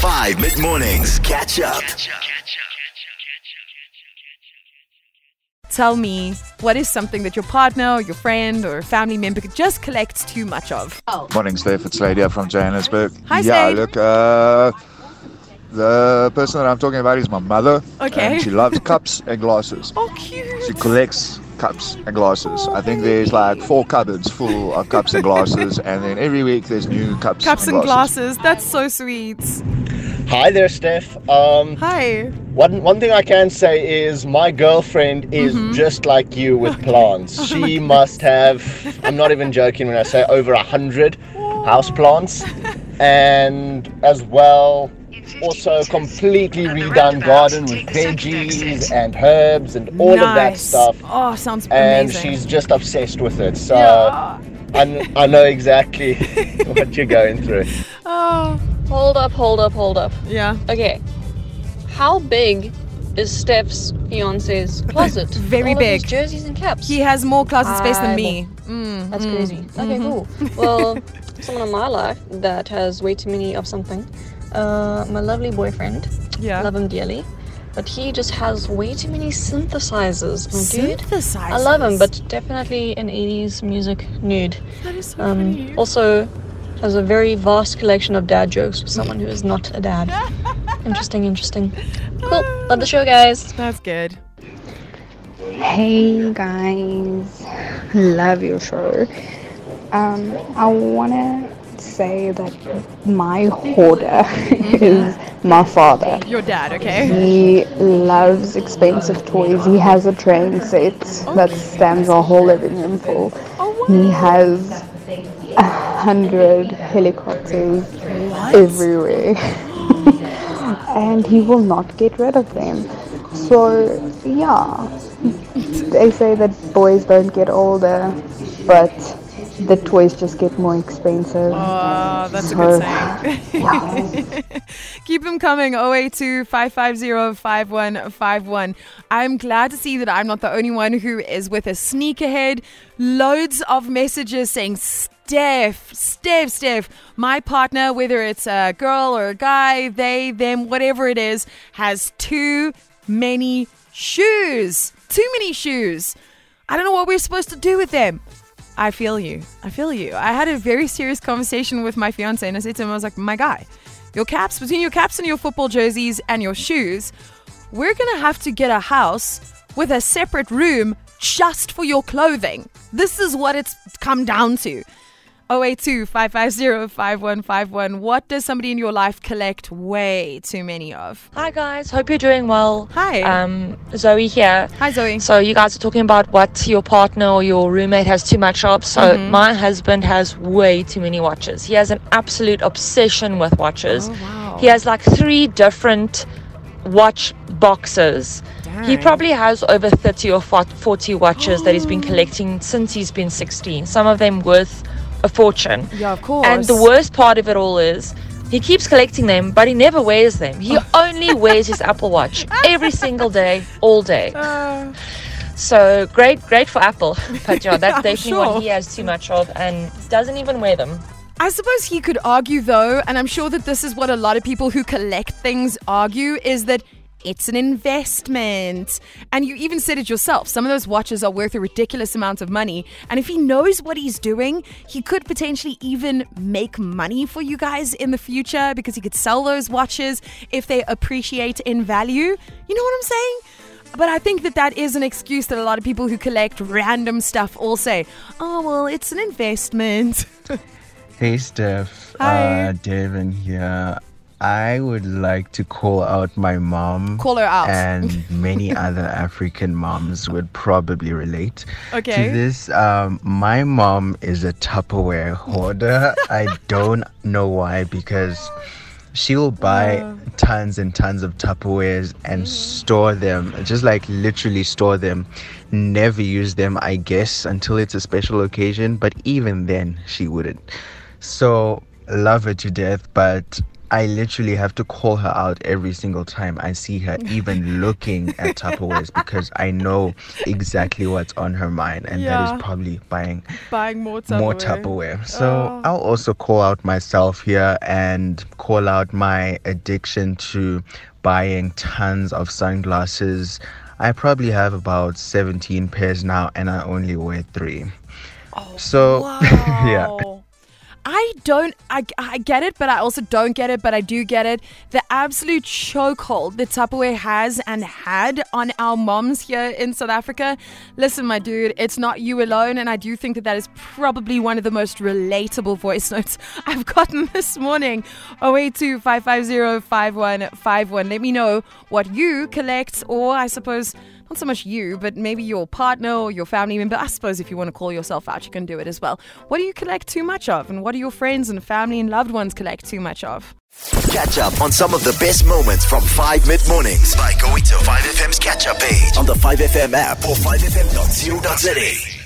5 mid mornings. Catch up. Tell me, what is something that your partner or your friend or family member just collects too much of? Morning, Steph. It's Lydia from Johannesburg. Hi, Yeah, Slade. look, uh, the person that I'm talking about is my mother. Okay. And she loves cups and glasses. Oh, cute. She collects cups and glasses. I think there's like four cupboards full of cups and glasses, and then every week there's new cups and cups, Cups and glasses. That's so sweet. Hi there, Steph. Um, Hi. one one thing I can say is my girlfriend is Mm-hmm. just like you with plants. Oh She must have. I'm not even joking when I say over a hundred house plants, and as well. Also, completely redone garden with veggies and herbs and all of that stuff. Oh, sounds And amazing. And she's just obsessed with it. So Yeah. I, I know exactly what you're going through. Oh, Hold up, hold up, hold up. yeah. Okay. How big is Steph's fiance's closet? Very All big. Of his jerseys and caps. He has more closet space than me. Mm, That's mm. crazy. Okay, cool. Well, someone in my life that has way too many of something. Uh, my lovely boyfriend. Yeah. Love him dearly. But he just has way too many synthesizers, my dude. Synthesizers. I love him, but definitely an 80s music nude. that is so Um, funny. also, has a very vast collection of dad jokes for someone who is not a dad. interesting, interesting. Cool. Love the show, guys. That's good. Hey guys, love your show. Um, I wanna say that my hoarder is my father. Your dad, okay? He loves expensive toys. He has a train set that stands our whole living room full. He has a hundred helicopters everywhere. and he will not get rid of them. So, yeah. They say that boys don't get older, but the toys just get more expensive. Oh, that's a So, good saying. Keep them coming. 082 550 5151. I'm glad to see that I'm not the only one who is with a sneakerhead. Loads of messages saying, Steph, Steph, Steph, my partner, whether it's a girl or a guy, they, them, whatever it is, has too many shoes. Too many shoes. I don't know what we're supposed to do with them. I feel you. I feel you. I had a very serious conversation with my fiance, and I said to him, I was like, my guy, your caps, between your caps and your football jerseys and your shoes, we're going to have to get a house with a separate room just for your clothing. This is what it's come down to. 082 550 5151. What does somebody in your life collect way too many of? Hi guys, hope you're doing well. Hi. Um, Zoe here. Hi, Zoe. So you guys are talking about what your partner or your roommate has too much of. So Mm-hmm. my husband has way too many watches. He has an absolute obsession with watches. Oh, wow. He has like three different watch boxes. He probably has over 30 or 40 watches that he's been collecting since he's been 16. Some of them worth a fortune. Yeah, of course. And the worst part of it all is he keeps collecting them, but he never wears them. He only wears his Apple Watch every single day, all day. Uh, So great, great for Apple. But yeah, that's definitely sure. what he has too much of and doesn't even wear them. I suppose he could argue, though, and I'm sure that this is what a lot of people who collect things argue, is that it's an investment. And you even said it yourself. Some of those watches are worth a ridiculous amount of money. And if he knows what he's doing, he could potentially even make money for you guys in the future because he could sell those watches if they appreciate in value. You know what I'm saying? But I think that that is an excuse that a lot of people who collect random stuff all say, oh, well, it's an investment. Hey Steph, Hi. uh, Devin here. I would like to call out my mom. Call her out. And many other African moms would probably relate Okay. to this. Um, my mom is a Tupperware hoarder. I don't know why because she'll buy tons and tons of Tupperwares and store them, just like literally store them. Never use them, I guess, until it's a special occasion. But even then, she wouldn't. So love her to death, but I literally have to call her out every single time I see her even looking at Tupperwares because I know exactly what's on her mind, and that Yeah. is probably buying Buying more Tupperware. more Tupperware. So Oh. I'll also call out myself here and call out my addiction to buying tons of sunglasses. I probably have about 17 pairs now, and I only wear three. Oh, so, yeah. I don't, I, I get it, but I also don't get it, but I do get it. The absolute chokehold that Tupperware has and had on our moms here in South Africa. Listen, my dude, it's not you alone, and I do think that that is probably one of the most relatable voice notes I've gotten this morning. 082 550 5151. Let me know what you collect, or I suppose not so much you, but maybe your partner or your family member. I suppose if you want to call yourself out, you can do it as well. What do you collect too much of? And what do your friends and family and loved ones collect too much of? Catch up on some of the best moments from 5 mid mornings by going to 5FM's catch up page on the 5FM app or 5FM.co.za.